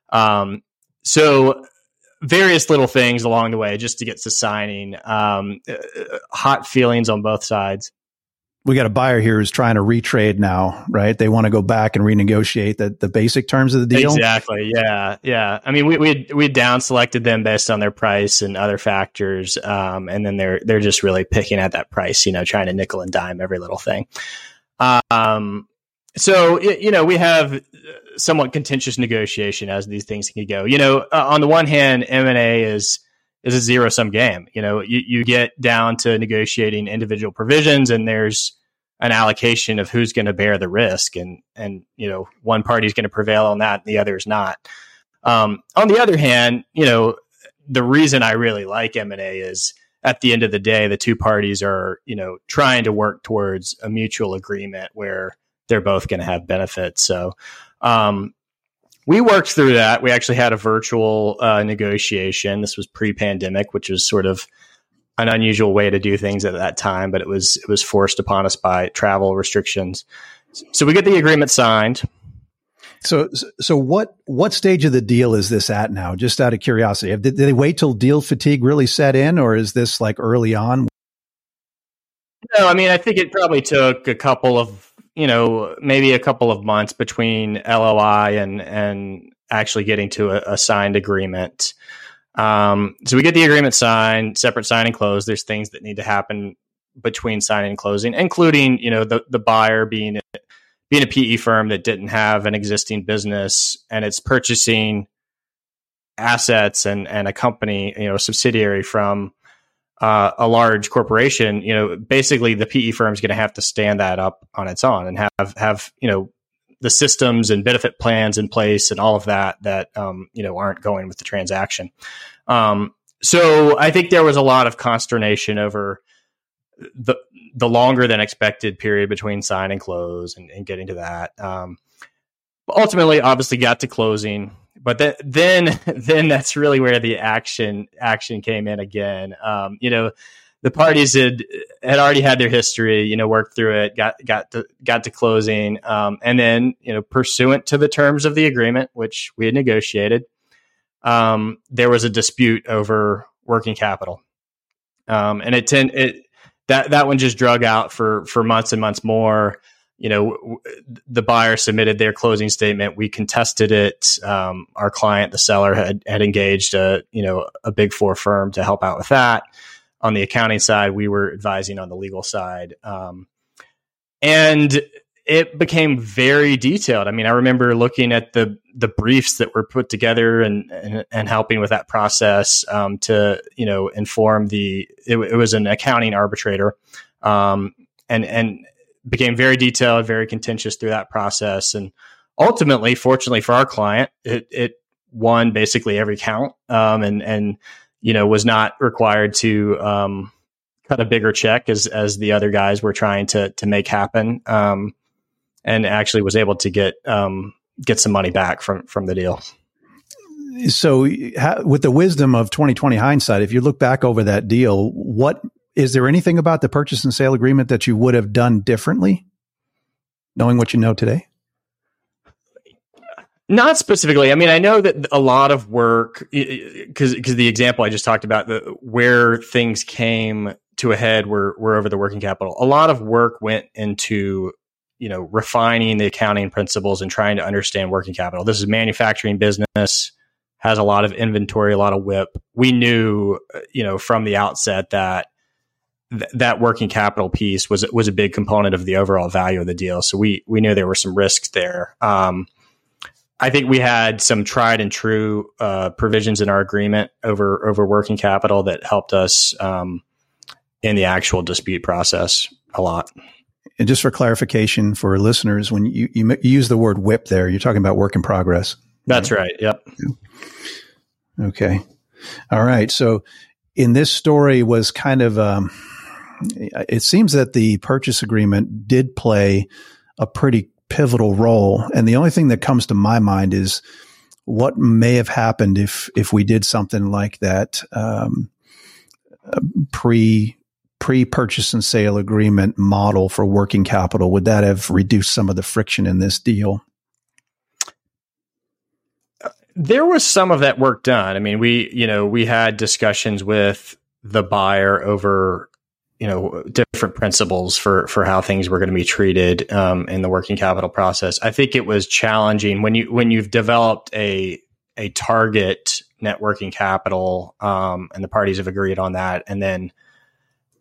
Um, so various little things along the way just to get to signing. Um, uh, hot feelings on both sides. We got a buyer here who's trying to retrade now, right? They want to go back and renegotiate the, the basic terms of the deal. Exactly. Yeah. Yeah. I mean, we, we, we down selected them based on their price and other factors. Um, and then they're, they're just really picking at that price, you know, trying to nickel and dime every little thing. Um, so you know we have somewhat contentious negotiation as these things can go. You know, uh, on the one hand, M and A is is a zero sum game. You know, you, you get down to negotiating individual provisions, and there's an allocation of who's going to bear the risk, and and you know one party is going to prevail on that, and the other is not. Um, on the other hand, you know the reason I really like M and A is at the end of the day, the two parties are you know trying to work towards a mutual agreement where they're both going to have benefits. So, um, we worked through that. We actually had a virtual uh, negotiation. This was pre-pandemic, which was sort of an unusual way to do things at that time, but it was it was forced upon us by travel restrictions. So we get the agreement signed. So, so what what stage of the deal is this at now? Just out of curiosity, did, did they wait till deal fatigue really set in, or is this like early on? No, I mean I think it probably took a couple of you know, maybe a couple of months between LOI and and actually getting to a, a signed agreement. Um, so we get the agreement signed, separate sign and close. There's things that need to happen between signing and closing, including you know the the buyer being being a PE firm that didn't have an existing business and it's purchasing assets and and a company you know subsidiary from uh, a large corporation, you know, basically the PE firm is going to have to stand that up on its own and have have you know the systems and benefit plans in place and all of that that um, you know aren't going with the transaction. Um, so I think there was a lot of consternation over the the longer than expected period between sign and close and, and getting to that. Um, ultimately, obviously, got to closing but then then then that's really where the action action came in again. Um, you know, the parties had had already had their history, you know, worked through it, got got to got to closing, um, and then you know, pursuant to the terms of the agreement, which we had negotiated, um, there was a dispute over working capital, um, and it, ten, it that that one just drug out for for months and months more you know, the buyer submitted their closing statement. We contested it. Um, our client, the seller, had had engaged a you know a big four firm to help out with that. On the accounting side, we were advising on the legal side, um, and it became very detailed. I mean, I remember looking at the the briefs that were put together and and, and helping with that process um, to you know inform the. It, it was an accounting arbitrator, um, and and became very detailed, very contentious through that process. And ultimately, fortunately for our client, it, it won basically every count um, and, and, you know, was not required to um, cut a bigger check as, as the other guys were trying to, to make happen. Um, and actually was able to get, um, get some money back from, from the deal. So, with the wisdom of 2020 hindsight, if you look back over that deal, what is there anything about the purchase and sale agreement that you would have done differently, knowing what you know today? Not specifically. I mean, I know that a lot of work, because because the example I just talked about, the, where things came to a head were were over the working capital. A lot of work went into you know refining the accounting principles and trying to understand working capital. This is manufacturing business has a lot of inventory, a lot of WIP. We knew, uh, you know, from the outset that th- that working capital piece was was a big component of the overall value of the deal. So we we knew there were some risks there. Um, I think we had some tried and true uh, provisions in our agreement over over working capital that helped us um, in the actual dispute process a lot. And just for clarification for listeners, when you, you, you use the word whip there, you're talking about work in progress. That's right. Yep. Okay. All right. So in this story was kind of um, it seems that the purchase agreement did play a pretty pivotal role. And the only thing that comes to my mind is what may have happened if if we did something like that um, pre pre purchase and sale agreement model for working capital. Would that have reduced some of the friction in this deal? there was some of that work done. I mean, we, you know, we had discussions with the buyer over, you know, different principles for for how things were going to be treated um, in the working capital process. I think it was challenging when you when you've developed a a target net working capital, um, and the parties have agreed on that, and then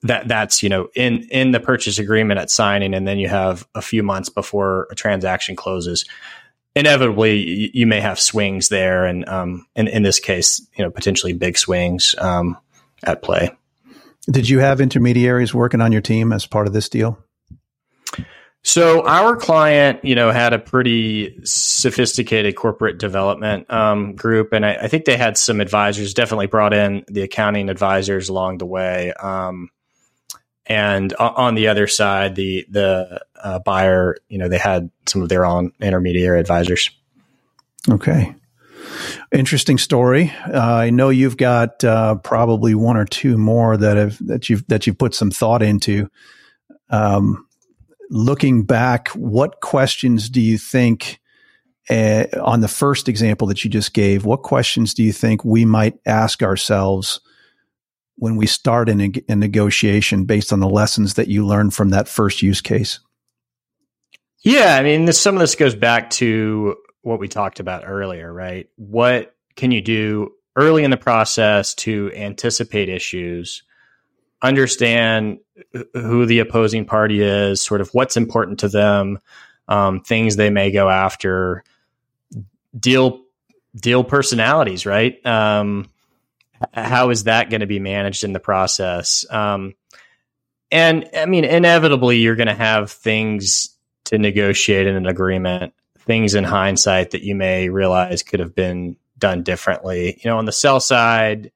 that that's you know in in the purchase agreement at signing, and then you have a few months before a transaction closes inevitably you may have swings there, and um, in, in this case, you know, potentially big swings um, at play. Did you have intermediaries working on your team as part of this deal? So our client, you know, had a pretty sophisticated corporate development um, group, and I, I, think they had some advisors. Definitely brought in the accounting advisors along the way. Um, and on the other side, the the uh, buyer, you know, they had some of their own intermediary advisors. Okay, interesting story. Uh, I know you've got uh, probably one or two more that have that you've that you've put some thought into. Um, looking back, what questions do you think? Uh, on the first example that you just gave, what questions do you think we might ask ourselves when we start in a, a negotiation based on the lessons that you learned from that first use case? Yeah, I mean, this, some of this goes back to what we talked about earlier, right? What can you do early in the process to anticipate issues, understand who the opposing party is, sort of what's important to them, um, things they may go after, deal deal personalities, right? Um, how is that going to be managed in the process? Um, and I mean, inevitably, you're going to have things to negotiate in an agreement, things in hindsight that you may realize could have been done differently. You know, on the sell side,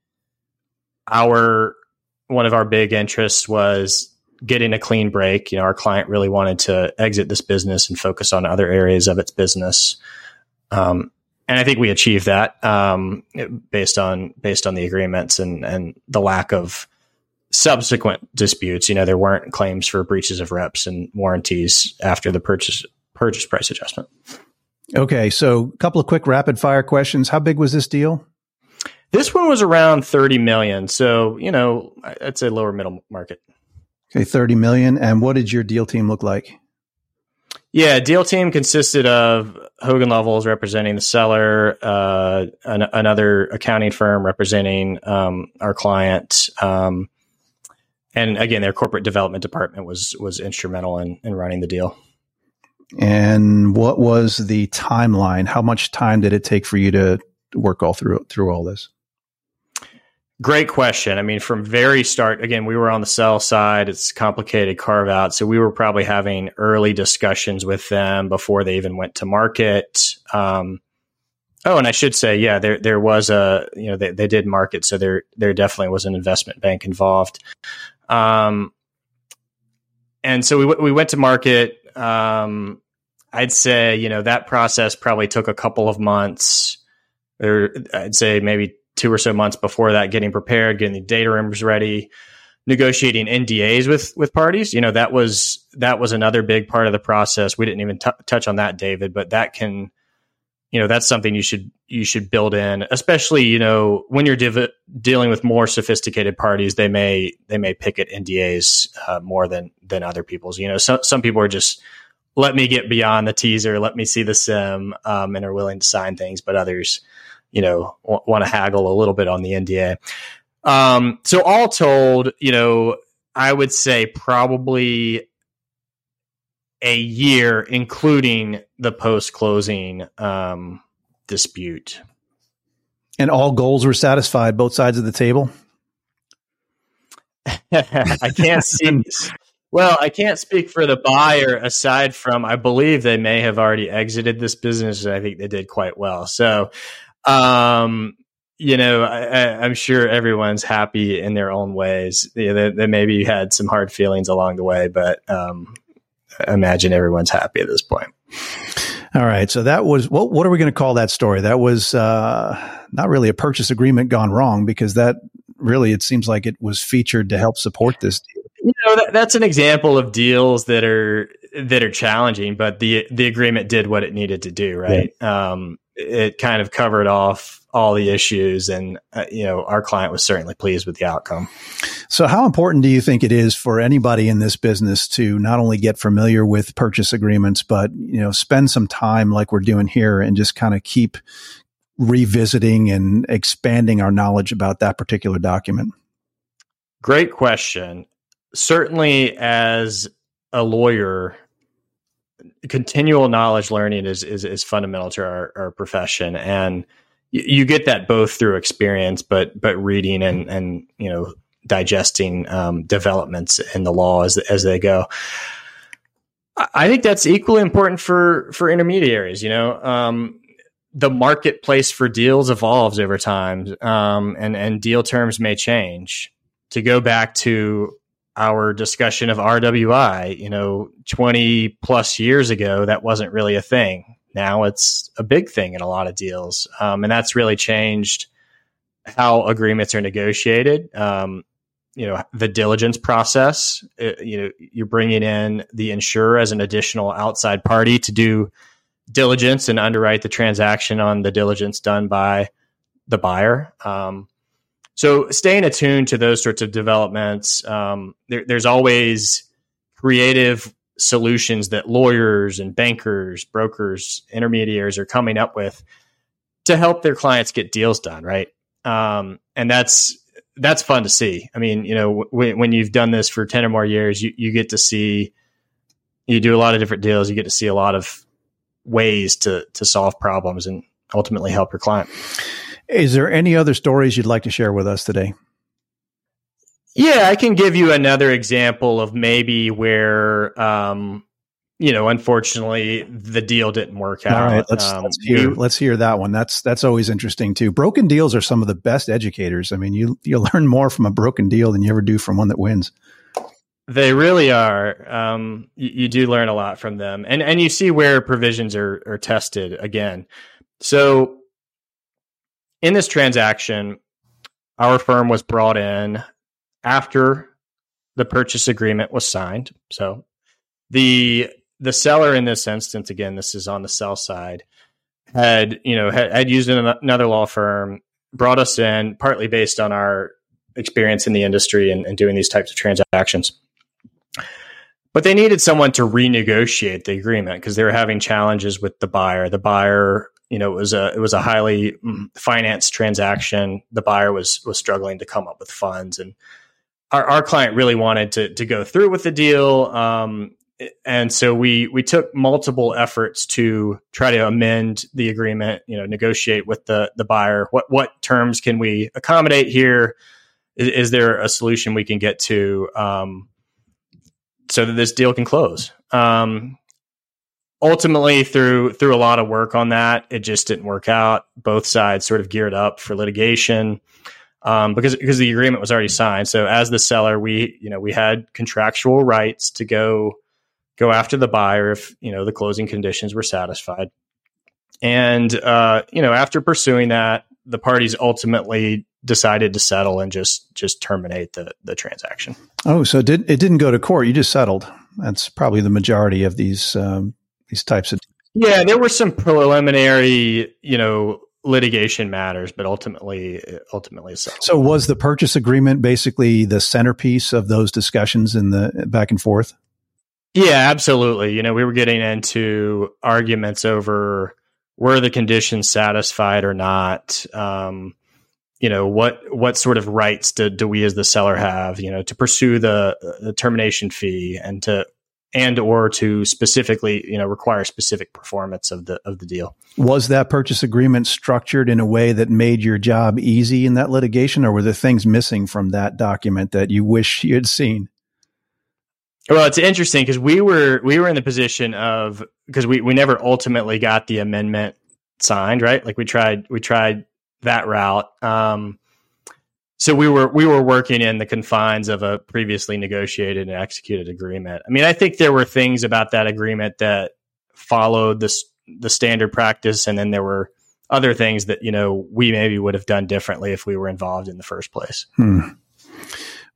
our one of our big interests was getting a clean break. You know, our client really wanted to exit this business and focus on other areas of its business. Um, and I think we achieved that um, based on based on the agreements and and the lack of subsequent disputes. You know, there weren't claims for breaches of reps and warranties after the purchase purchase price adjustment. Okay, so a couple of quick rapid fire questions. How big was this deal? This one was around 30 million. So, you know, I'd say lower middle market. Okay, 30 million. And what did your deal team look like? Yeah, deal team consisted of Hogan Lovells representing the seller, uh, an, another accounting firm representing um, our client, um, and again, their corporate development department was was instrumental in, in running the deal. And what was the timeline? How much time did it take for you to work all through through all this? Great question. I mean, from very start, again, we were on the sell side. It's complicated carve out. So we were probably having early discussions with them before they even went to market. Um, oh, and I should say, yeah, there, there was a, you know, they, they did market. So there, there definitely was an investment bank involved. Um, and so we, we went to market. Um, I'd say, you know, that process probably took a couple of months or I'd say maybe two or so months before that, getting prepared, getting the data rooms ready, negotiating NDAs with with parties. You know, that was that was another big part of the process. We didn't even t- touch on that, David, but that can, you know, that's something you should you should build in, especially you know when you're div- dealing with more sophisticated parties. They may they may pick at NDAs uh, more than than other people's. You know, some some people are just let me get beyond the teaser, let me see the CIM, um, and are willing to sign things, but others you know, w- want to haggle a little bit on the NDA. Um, so all told, you know, I would say probably a year, including the post closing um, dispute. And all goals were satisfied, both sides of the table. I can't see. Well, I can't speak for the buyer aside from I believe they may have already exited this business. And I think they did quite well. So um, you know, I, am sure everyone's happy in their own ways. You they, they, maybe had some hard feelings along the way, but um, imagine everyone's happy at this point. All right. So that was what? What are we going to call that story? That was uh, not really a purchase agreement gone wrong because that really it seems like it was featured to help support this deal. You know, that, that's an example of deals that are that are challenging, but the the agreement did what it needed to do, right? Yeah. Um, it kind of covered off all the issues, and uh, you know, our client was certainly pleased with the outcome. So, how important do you think it is for anybody in this business to not only get familiar with purchase agreements, but you know, spend some time like we're doing here and just kind of keep revisiting and expanding our knowledge about that particular document? Great question. Certainly, as a lawyer, continual knowledge learning is is, is fundamental to our, our profession, and you, get that both through experience, but but reading and and you know digesting um, developments in the law as as they go. I think that's equally important for for intermediaries. You know, um, the marketplace for deals evolves over time, um, and and deal terms may change. To go back to our discussion of RWI, you know, 20 plus years ago, that wasn't really a thing. Now it's a big thing in a lot of deals. Um, and that's really changed how agreements are negotiated. Um, you know, the diligence process, it, uh, you know, you're bringing in the insurer as an additional outside party to do diligence and underwrite the transaction on the diligence done by the buyer. Um, so staying attuned to those sorts of developments, um, there, there's always creative solutions that lawyers and bankers, brokers, intermediaries are coming up with to help their clients get deals done, right? Um, and that's that's fun to see. I mean, you know, w- when you've done this for ten or more years, you you get to see you do a lot of different deals. You get to see a lot of ways to to solve problems and ultimately help your client. Is there any other stories you'd like to share with us today? Yeah, I can give you another example of maybe where, um, you know, unfortunately, the deal didn't work out. All right, let's, um, let's hear we, let's hear that one. That's that's always interesting too. Broken deals are some of the best educators. I mean, you you learn more from a broken deal than you ever do from one that wins. They really are. Um, you, you, do learn a lot from them, and and you see where provisions are are tested again. So in this transaction, our firm was brought in after the purchase agreement was signed. So the the seller in this instance, again, this is on the sell side, had you know had, had used another law firm, brought us in partly based on our experience in the industry and, and doing these types of transactions. But they needed someone to renegotiate the agreement because they were having challenges with the buyer. The buyer you know, it was a it was a highly mm, financed transaction. The buyer was was struggling to come up with funds, and our, our client really wanted to to go through with the deal. Um, and so we we took multiple efforts to try to amend the agreement. You know, negotiate with the the buyer. What what terms can we accommodate here? Is, is there a solution we can get to um, so that this deal can close? Um, ultimately through through a lot of work on that it just didn't work out. Both sides sort of geared up for litigation um, because because the agreement was already signed. So as the seller we you know we had contractual rights to go go after the buyer if you know the closing conditions were satisfied. And uh, you know after pursuing that the parties ultimately decided to settle and just just terminate the the transaction. Oh so it, did, it didn't go to court. You just settled. That's probably the majority of these um, these types of yeah there were some preliminary you know litigation matters but ultimately ultimately so so was the purchase agreement basically the centerpiece of those discussions in the back and forth? Yeah absolutely. You know we were getting into arguments over were the conditions satisfied or not um, you know what what sort of rights do, do we as the seller have you know to pursue the, the termination fee and to and or to specifically you know require specific performance of the of the deal. Was that purchase agreement structured in a way that made your job easy in that litigation or were there things missing from that document that you wish you had seen? Well it's interesting because we were we were in the position of because we we never ultimately got the amendment signed right? Like we tried we tried that route. Um so we were we were working in the confines of a previously negotiated and executed agreement. I mean, I think there were things about that agreement that followed this the standard practice, and then there were other things that you know we maybe would have done differently if we were involved in the first place. Hmm.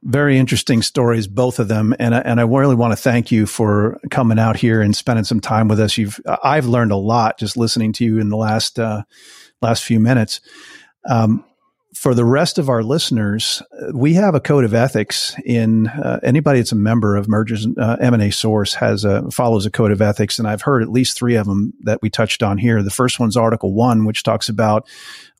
Very interesting stories, both of them, and and I really want to thank you for coming out here and spending some time with us. You've I've learned a lot just listening to you in the last uh, last few minutes. Um, for the rest of our listeners, we have a code of ethics in uh, anybody that's a member of Mergers uh, M&A Source has a follows a code of ethics, and I've heard at least three of them that we touched on here. The first one's Article One, which talks about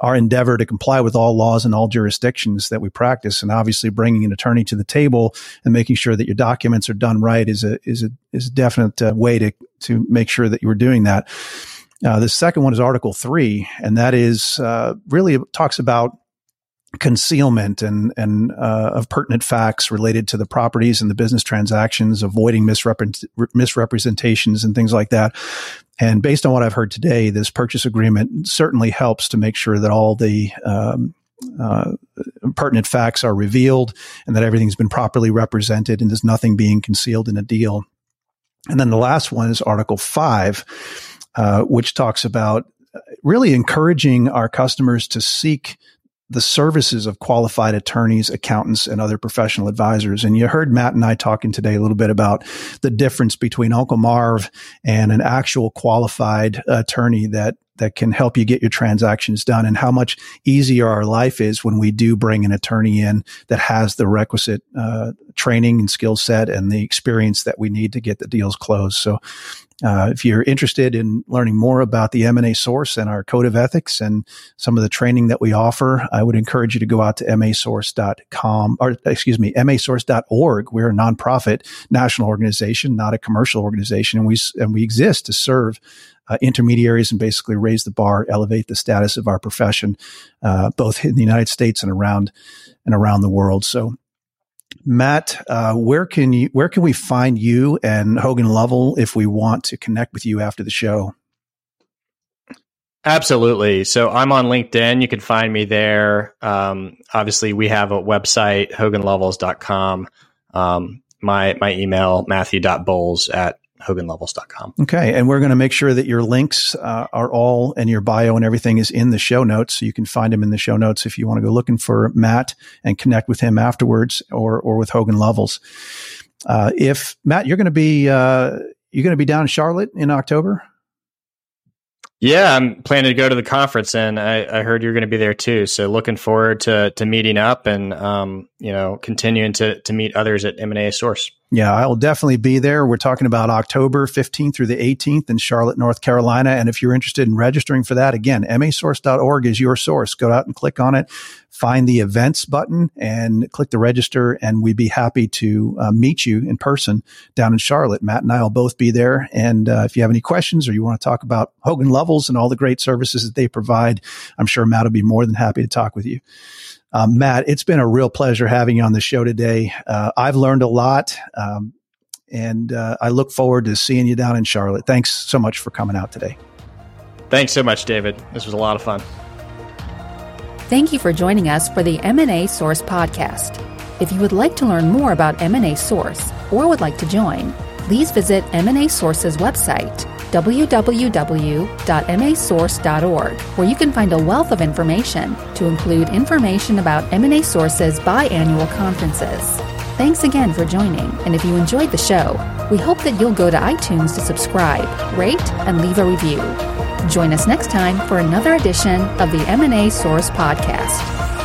our endeavor to comply with all laws in all jurisdictions that we practice, and obviously bringing an attorney to the table and making sure that your documents are done right is a is a is a definite uh, way to to make sure that you are doing that. Uh, the second one is Article Three, and that is uh, really talks about concealment and and uh, of pertinent facts related to the properties and the business transactions, avoiding misrepre- misrepresentations and things like that. And based on what I've heard today, this purchase agreement certainly helps to make sure that all the um, uh, pertinent facts are revealed and that everything's been properly represented and there's nothing being concealed in a deal. And then the last one is Article Five, uh, which talks about really encouraging our customers to seek the services of qualified attorneys, accountants, and other professional advisors. And you heard Matt and I talking today a little bit about the difference between Uncle Marv and an actual qualified attorney that that can help you get your transactions done and how much easier our life is when we do bring an attorney in that has the requisite uh, training and skill set and the experience that we need to get the deals closed. So uh, if you're interested in learning more about the M&A source and our code of ethics and some of the training that we offer, I would encourage you to go out to masource.com or excuse me, masource.org. We're a nonprofit national organization, not a commercial organization. And we, and we exist to serve uh, intermediaries and basically raise the bar, elevate the status of our profession, uh, both in the United States and around and around the world. So Matt, uh, where can you where can we find you and Hogan Lovell if we want to connect with you after the show? Absolutely. So I'm on LinkedIn. You can find me there. Um, obviously, we have a website, hoganlovells.com. Um, my, my email, matthew.bowles at hoganlovells.com. Okay. And we're going to make sure that your links uh, are all and your bio and everything is in the show notes. So you can find them in the show notes if you want to go looking for Matt and connect with him afterwards or, or with Hogan Lovells. Uh, if Matt, you're going to be, uh, you're going to be down in Charlotte in October. Yeah, I'm planning to go to the conference, and I, I heard you're going to be there too. So looking forward to to meeting up and um, you know continuing to to meet others at M and A Source. Yeah, I will definitely be there. We're talking about October 15th through the 18th in Charlotte, North Carolina. And if you're interested in registering for that, again, masource.org is your source. Go out and click on it, find the events button and click the register. And we'd be happy to uh, meet you in person down in Charlotte. Matt and I will both be there. And uh, if you have any questions or you want to talk about Hogan Lovells and all the great services that they provide, I'm sure Matt will be more than happy to talk with you. Um, Matt, it's been a real pleasure having you on the show today. Uh, I've learned a lot, um, and uh, I look forward to seeing you down in Charlotte. Thanks so much for coming out today. Thanks so much, David. This was a lot of fun. Thank you for joining us for the M&A Source podcast. If you would like to learn more about M&A Source or would like to join, please visit M&A Source's website www.masource.org, where you can find a wealth of information to include information about M&A Source's biannual conferences. Thanks again for joining, and if you enjoyed the show, we hope that you'll go to iTunes to subscribe, rate, and leave a review. Join us next time for another edition of the M&A Source podcast.